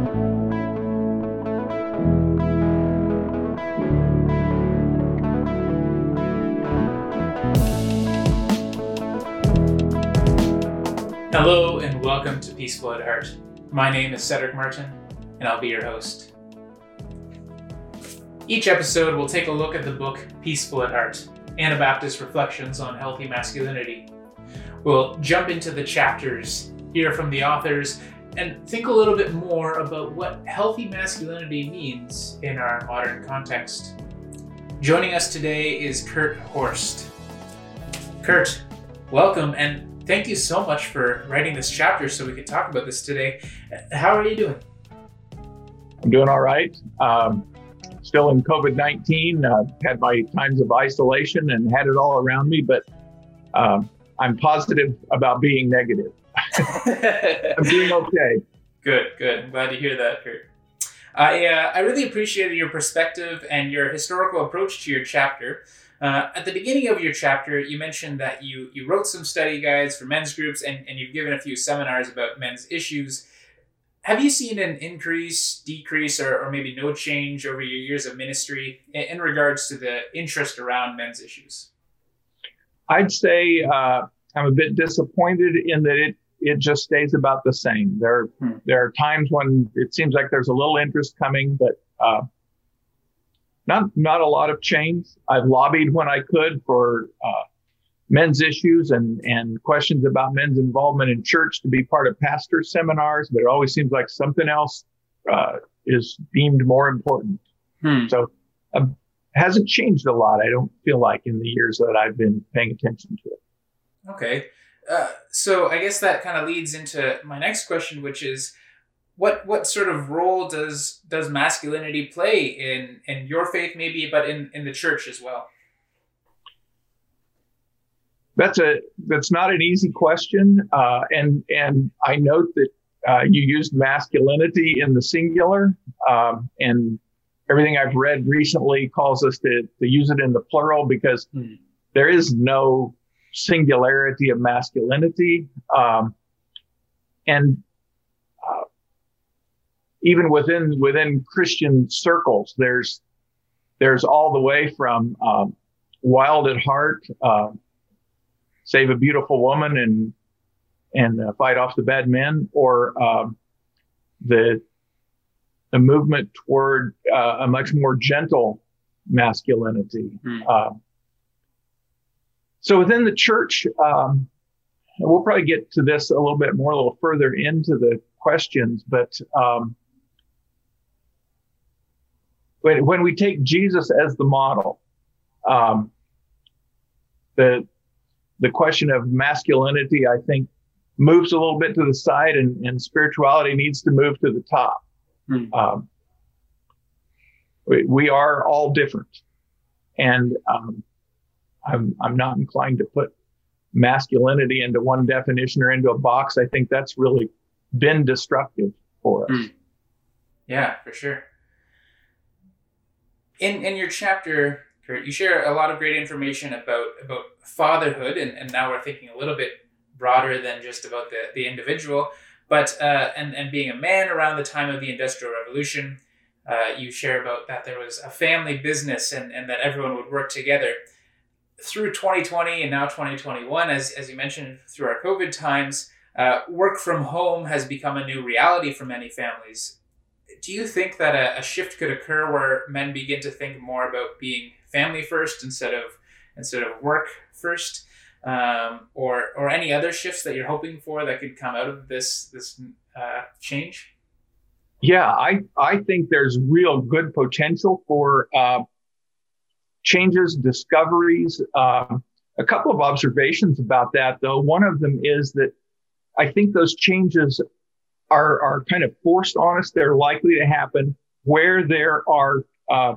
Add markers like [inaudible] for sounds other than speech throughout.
Hello and welcome to Peaceful at Heart. My name is Cedric Martin and I'll be your host. Each episode we'll take a look at the book Peaceful at Heart Anabaptist Reflections on Healthy Masculinity. We'll jump into the chapters, hear from the authors, and think a little bit more about what healthy masculinity means in our modern context. Joining us today is Kurt Horst. Kurt, welcome and thank you so much for writing this chapter so we could talk about this today. How are you doing? I'm doing all right. Um, still in COVID 19, uh, had my times of isolation and had it all around me, but uh, I'm positive about being negative. I'm doing okay. Good, good. I'm glad to hear that, Kurt. I, uh, I really appreciated your perspective and your historical approach to your chapter. Uh, at the beginning of your chapter, you mentioned that you, you wrote some study guides for men's groups and, and you've given a few seminars about men's issues. Have you seen an increase, decrease, or, or maybe no change over your years of ministry in, in regards to the interest around men's issues? I'd say uh, I'm a bit disappointed in that it it just stays about the same. There hmm. there are times when it seems like there's a little interest coming, but uh, not not a lot of change. I've lobbied when I could for uh, men's issues and and questions about men's involvement in church to be part of pastor seminars, but it always seems like something else uh, is deemed more important. Hmm. So um, hasn't changed a lot. I don't feel like in the years that I've been paying attention to it. Okay. Uh, so I guess that kind of leads into my next question, which is, what what sort of role does does masculinity play in in your faith maybe but in in the church as well that's a that's not an easy question uh, and and i note that uh, you used masculinity in the singular um, and everything i've read recently calls us to, to use it in the plural because mm. there is no singularity of masculinity um, and even within within Christian circles, there's there's all the way from um, wild at heart, uh, save a beautiful woman and and uh, fight off the bad men, or um, the the movement toward uh, a much more gentle masculinity. Mm. So within the church, um, we'll probably get to this a little bit more, a little further into the questions, but um, when, when we take Jesus as the model, um, the the question of masculinity, I think, moves a little bit to the side, and, and spirituality needs to move to the top. Hmm. Um, we, we, are all different, and um, I'm I'm not inclined to put masculinity into one definition or into a box. I think that's really been destructive for us. Hmm. Yeah, for sure in in your chapter, Kurt, you share a lot of great information about about fatherhood, and, and now we're thinking a little bit broader than just about the, the individual, but uh, and and being a man around the time of the Industrial Revolution. Uh, you share about that there was a family business and, and that everyone would work together. Through 2020 and now 2021, as, as you mentioned, through our COVID times, uh, work from home has become a new reality for many families do you think that a, a, shift could occur where men begin to think more about being family first instead of instead of work first, um, or or any other shifts that you're hoping for that could come out of this this uh, change? Yeah, I I think there's real good potential for uh, changes, discoveries. Um, a couple of observations about that, though. One of them is that I think those changes are, are kind of forced on us. They're likely to happen where there are uh,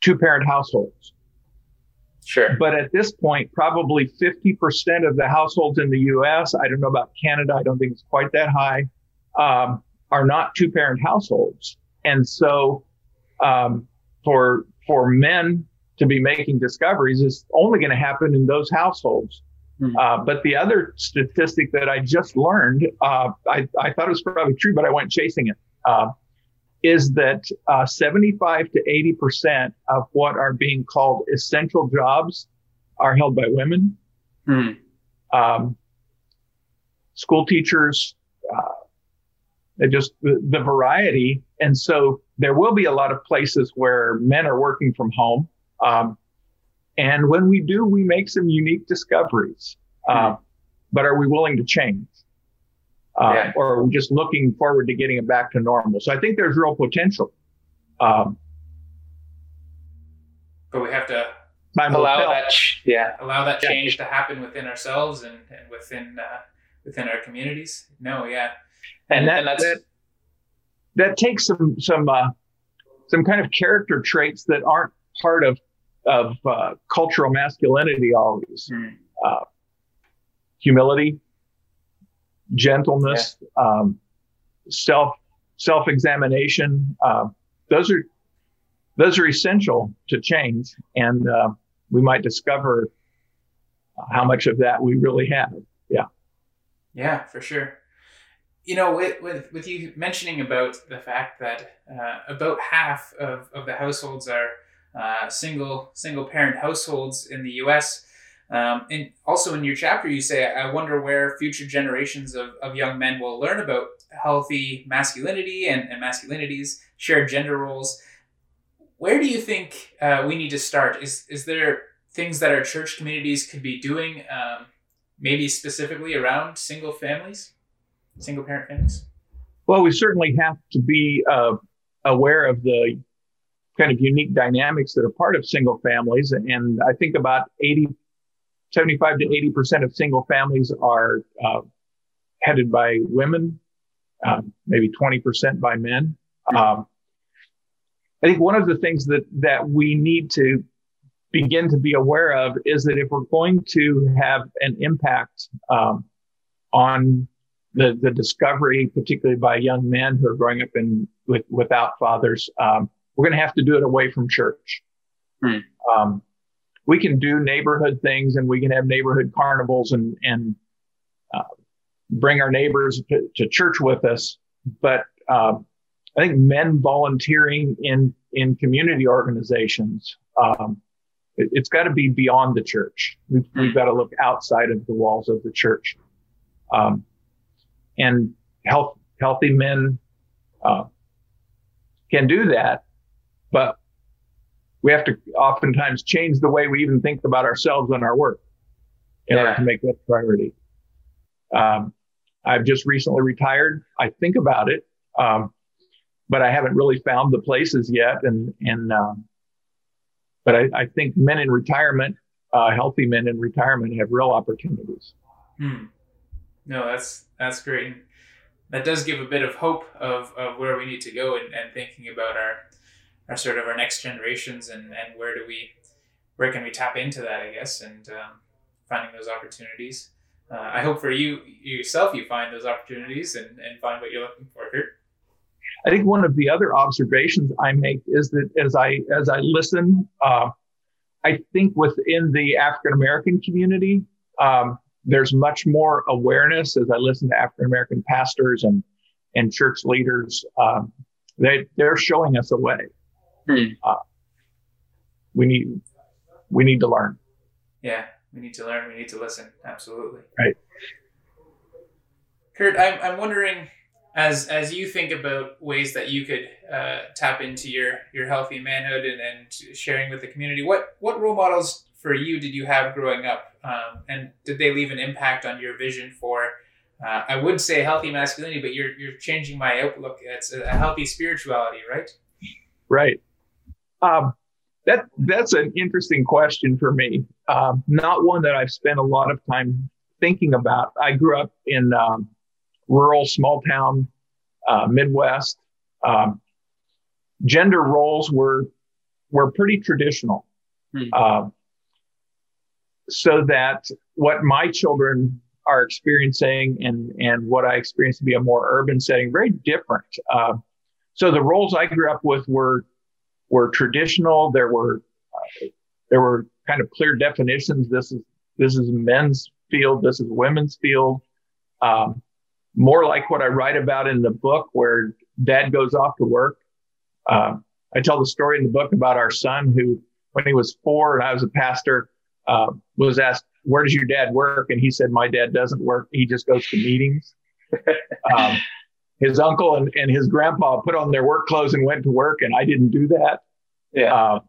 two parent households. Sure. But at this point, probably 50% of the households in the US, I don't know about Canada, I don't think it's quite that high, um, are not two parent households. And so um, for, for men to be making discoveries is only going to happen in those households. Mm-hmm. Uh, but the other statistic that I just learned, uh, I, I thought it was probably true, but I went chasing it. Uh, is that uh, 75 to 80 percent of what are being called essential jobs are held by women. Mm. Um, school teachers, uh, just the, the, variety. And so there will be a lot of places where men are working from home. Um, and when we do, we make some unique discoveries. Mm. but are we willing to change? Uh, yeah. Or are we just looking forward to getting it back to normal? So I think there's real potential. Um, but we have to allow that, yeah, allow that change yeah. to happen within ourselves and, and within uh, within our communities. No, yeah, and, and, that, and that's that, that takes some some uh, some kind of character traits that aren't part of of uh, cultural masculinity always. Mm. Uh, humility, gentleness, yeah. um, self self examination. Uh, those are those are essential to change, and uh, we might discover how much of that we really have. Yeah. Yeah, for sure. You know, with, with, with you mentioning about the fact that uh, about half of, of the households are uh, single single parent households in the U.S. Um, and also in your chapter, you say, I wonder where future generations of, of young men will learn about healthy masculinity and, and masculinities, shared gender roles. Where do you think uh, we need to start? Is, is there things that our church communities could be doing, um, maybe specifically around single families, single parent families? Well, we certainly have to be uh, aware of the kind of unique dynamics that are part of single families. And I think about 80 75 to 80% of single families are uh, headed by women, uh, maybe 20% by men. Um, I think one of the things that, that we need to begin to be aware of is that if we're going to have an impact um, on the, the discovery, particularly by young men who are growing up in with, without fathers, um, we're going to have to do it away from church. Hmm. Um, we can do neighborhood things and we can have neighborhood carnivals and and uh, bring our neighbors to, to, church with us. But uh, I think men volunteering in in community organizations, um, it, has got to be beyond the church. We've, we've hmm. got to look outside of the walls of the church. Um, and health, healthy men uh, can do that, but we have to oftentimes change the way we even think about ourselves and our work in yeah. order to make that priority. Um, I've just recently retired. I think about it, um, but I haven't really found the places yet. And and um, but I, I, think men in retirement, uh, healthy men in retirement, have real opportunities. Hmm. No, that's that's great. That does give a bit of hope of, of where we need to go and, and thinking about our our sort of our next generations and, and where do we where can we tap into that I guess and um, finding those opportunities. Uh, I hope for you yourself you find those opportunities and, and find what you're looking for here. I think one of the other observations I make is that as I as I listen, uh, I think within the African American community, um, there's much more awareness as I listen to African American pastors and and church leaders. Um, they they're showing us a way. Hmm. Uh, we need we need to learn. Yeah, we need to learn. We need to listen. Absolutely. Right. Kurt, I'm I'm wondering as as you think about ways that you could uh, tap into your your healthy manhood and, and sharing with the community, what what role models for you did you have growing up, um, and did they leave an impact on your vision for? Uh, I would say healthy masculinity, but you're you're changing my outlook. It's a healthy spirituality, right? Right. Um, that that's an interesting question for me. Um, not one that I've spent a lot of time thinking about. I grew up in um, rural, small town, uh, Midwest. Um, gender roles were were pretty traditional, hmm. uh, so that what my children are experiencing and and what I experienced to be a more urban setting, very different. Uh, so the roles I grew up with were were traditional. There were uh, there were kind of clear definitions. This is this is men's field. This is women's field. Um, more like what I write about in the book, where dad goes off to work. Uh, I tell the story in the book about our son who, when he was four and I was a pastor, uh, was asked, "Where does your dad work?" And he said, "My dad doesn't work. He just goes to meetings." [laughs] um, his uncle and, and his grandpa put on their work clothes and went to work, and I didn't do that. Yeah. Uh,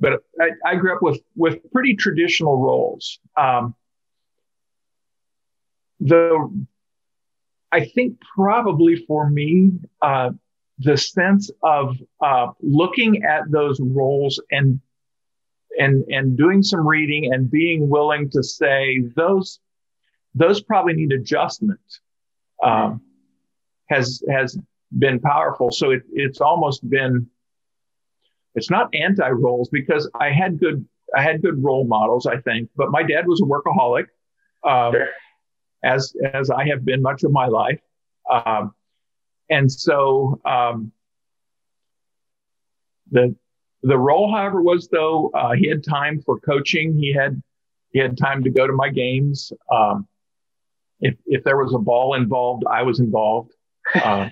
but I, I, grew up with with pretty traditional roles. Um, the I think probably for me, uh, the sense of uh, looking at those roles and and and doing some reading and being willing to say those those probably need adjustment um, has has been powerful. So it, it's almost been it's not anti roles because I had good I had good role models I think, but my dad was a workaholic, um, sure. as as I have been much of my life, um, and so um, the the role, however, was though uh, he had time for coaching. He had he had time to go to my games. Um, if if there was a ball involved, I was involved. Uh,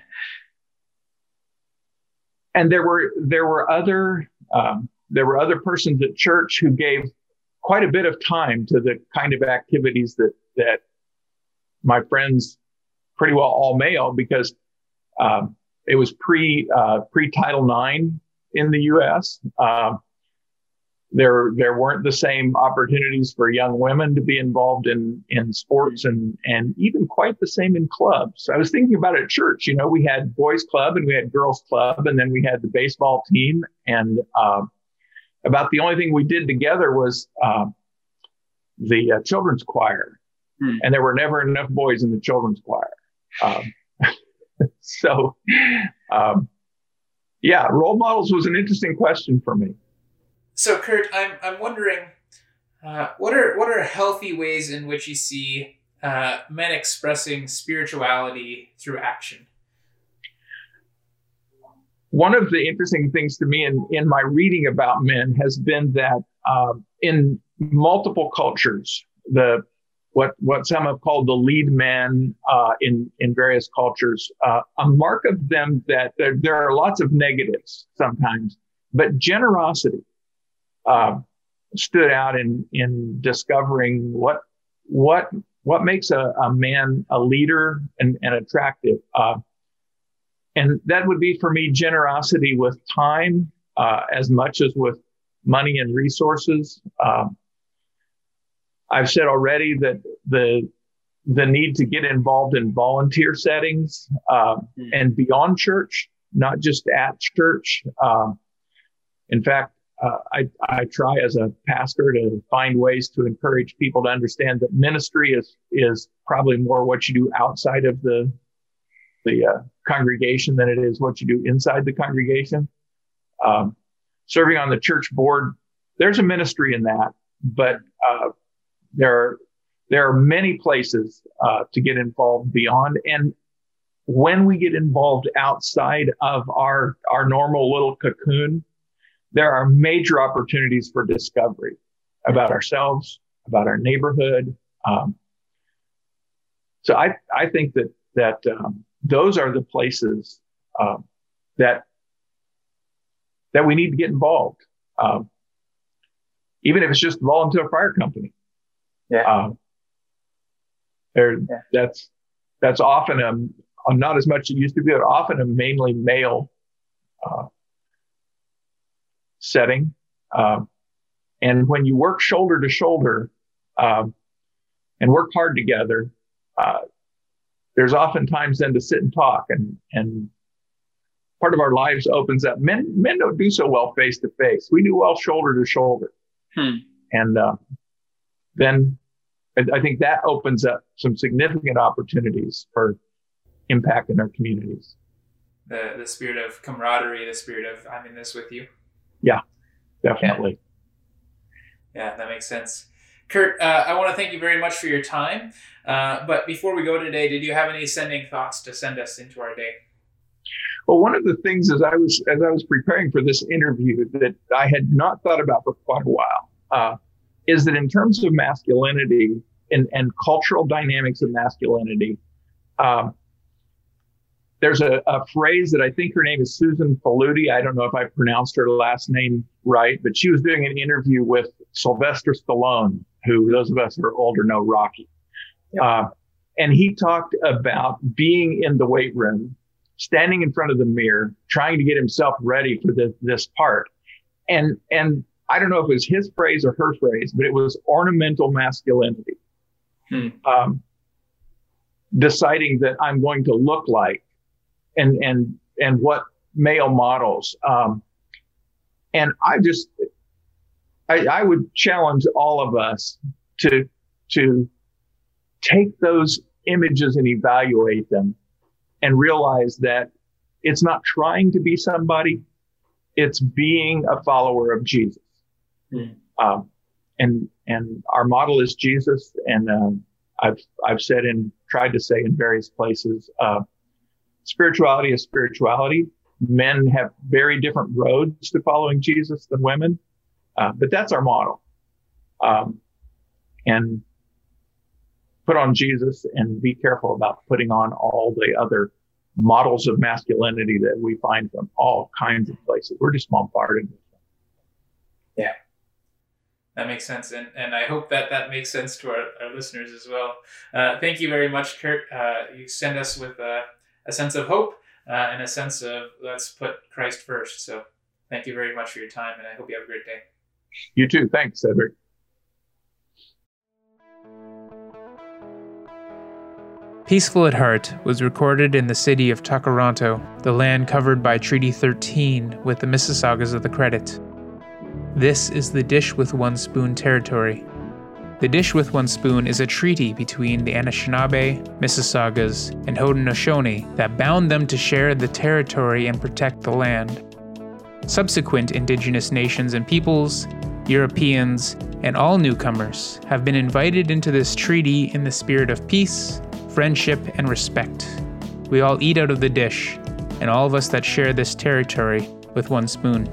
[laughs] and there were there were other um, there were other persons at church who gave quite a bit of time to the kind of activities that that my friends, pretty well all male, because um, it was pre uh, pre Title IX in the U.S. Uh, there there weren't the same opportunities for young women to be involved in in sports and and even quite the same in clubs. I was thinking about it at church. You know, we had boys club and we had girls club, and then we had the baseball team. And uh, about the only thing we did together was uh, the uh, children's choir, hmm. and there were never enough boys in the children's choir. Um, [laughs] so, um, yeah, role models was an interesting question for me. So, Kurt, I'm I'm wondering, uh, what are what are healthy ways in which you see uh, men expressing spirituality through action? One of the interesting things to me in, in my reading about men has been that um, in multiple cultures, the what what some have called the lead man uh, in in various cultures, uh, a mark of them that there, there are lots of negatives sometimes, but generosity uh, stood out in in discovering what what what makes a, a man a leader and, and attractive. Uh, and that would be for me generosity with time uh, as much as with money and resources. Um, I've said already that the the need to get involved in volunteer settings uh, mm. and beyond church, not just at church. Uh, in fact, uh, I, I try as a pastor to find ways to encourage people to understand that ministry is is probably more what you do outside of the the uh, congregation than it is what you do inside the congregation. Um, serving on the church board, there's a ministry in that, but uh, there are there are many places uh, to get involved beyond. And when we get involved outside of our our normal little cocoon, there are major opportunities for discovery about ourselves, about our neighborhood. Um, so I, I think that that um, those are the places um, that that we need to get involved, um, even if it's just volunteer fire company. Yeah. Um, there, yeah. that's that's often a, a, not as much as it used to be, but often a mainly male uh, setting. Um, and when you work shoulder to shoulder um, and work hard together, uh, there's often times then to sit and talk and and part of our lives opens up. Men men don't do so well face to face. We do well shoulder to shoulder, hmm. and uh, then I, I think that opens up some significant opportunities for impact in our communities. The the spirit of camaraderie, the spirit of I'm in this with you. Yeah, definitely. Yeah, yeah that makes sense. Kurt, uh, I want to thank you very much for your time. Uh, but before we go today, did you have any sending thoughts to send us into our day? Well, one of the things as I was as I was preparing for this interview that I had not thought about for quite a while uh, is that in terms of masculinity, and, and cultural dynamics of masculinity. Um, there's a, a, phrase that I think her name is Susan Faludi. I don't know if I pronounced her last name right, but she was doing an interview with Sylvester Stallone, who those of us who are older know Rocky. Uh, and he talked about being in the weight room, standing in front of the mirror, trying to get himself ready for the, this part. And, and I don't know if it was his phrase or her phrase, but it was ornamental masculinity. Hmm. Um, deciding that I'm going to look like and and and what male models. Um, and I just I, I would challenge all of us to to take those images and evaluate them and realize that it's not trying to be somebody, it's being a follower of Jesus. Mm. Um, and and our model is Jesus. And um, I've I've said and tried to say in various places, uh, spirituality is spirituality. Men have very different roads to following Jesus than women, uh, but that's our model. Um, and put on Jesus and be careful about putting on all the other models of masculinity that we find from all kinds of places. We're just bombarded with them. Yeah. That makes sense, and, and I hope that that makes sense to our, our listeners as well. Uh, thank you very much, Kurt. Uh, you send us with uh, a sense of hope uh, and a sense of let's put Christ first. So thank you very much for your time, and I hope you have a great day. You too. Thanks, Cedric. Peaceful at Heart was recorded in the city of Tkaronto, the land covered by Treaty 13 with the Mississaugas of the Credit. This is the Dish with One Spoon territory, the Dish with One Spoon is a treaty between the Anishinaabe, Mississaugas, and Haudenosaunee that bound them to share the territory and protect the land. Subsequent indigenous nations and peoples, Europeans, and all newcomers have been invited into this treaty in the spirit of peace, friendship, and respect. We all eat out of the dish, and all of us that share this territory with one spoon.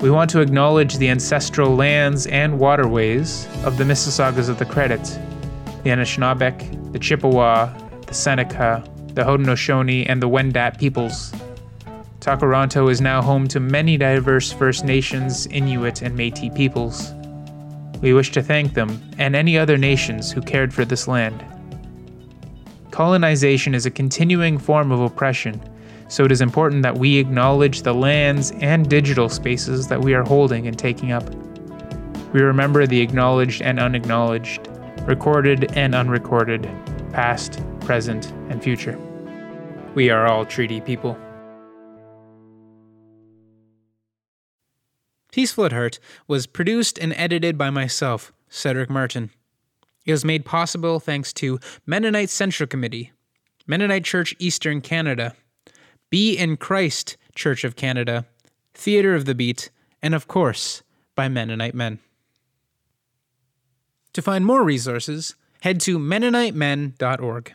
We want to acknowledge the ancestral lands and waterways of the Mississaugas of the Credit, the Anishinaabeg, the Chippewa, the Seneca, the Haudenosaunee, and the Wendat peoples. Tkaronto is now home to many diverse First Nations, Inuit, and Metis peoples. We wish to thank them and any other nations who cared for this land. Colonization is a continuing form of oppression so it is important that we acknowledge the lands and digital spaces that we are holding and taking up. We remember the acknowledged and unacknowledged, recorded and unrecorded, past, present, and future. We are all treaty people. Peaceful at Heart was produced and edited by myself, Cedric Martin. It was made possible thanks to Mennonite Central Committee, Mennonite Church Eastern Canada, be in Christ, Church of Canada, Theatre of the Beat, and of course, by Mennonite Men. To find more resources, head to MennoniteMen.org.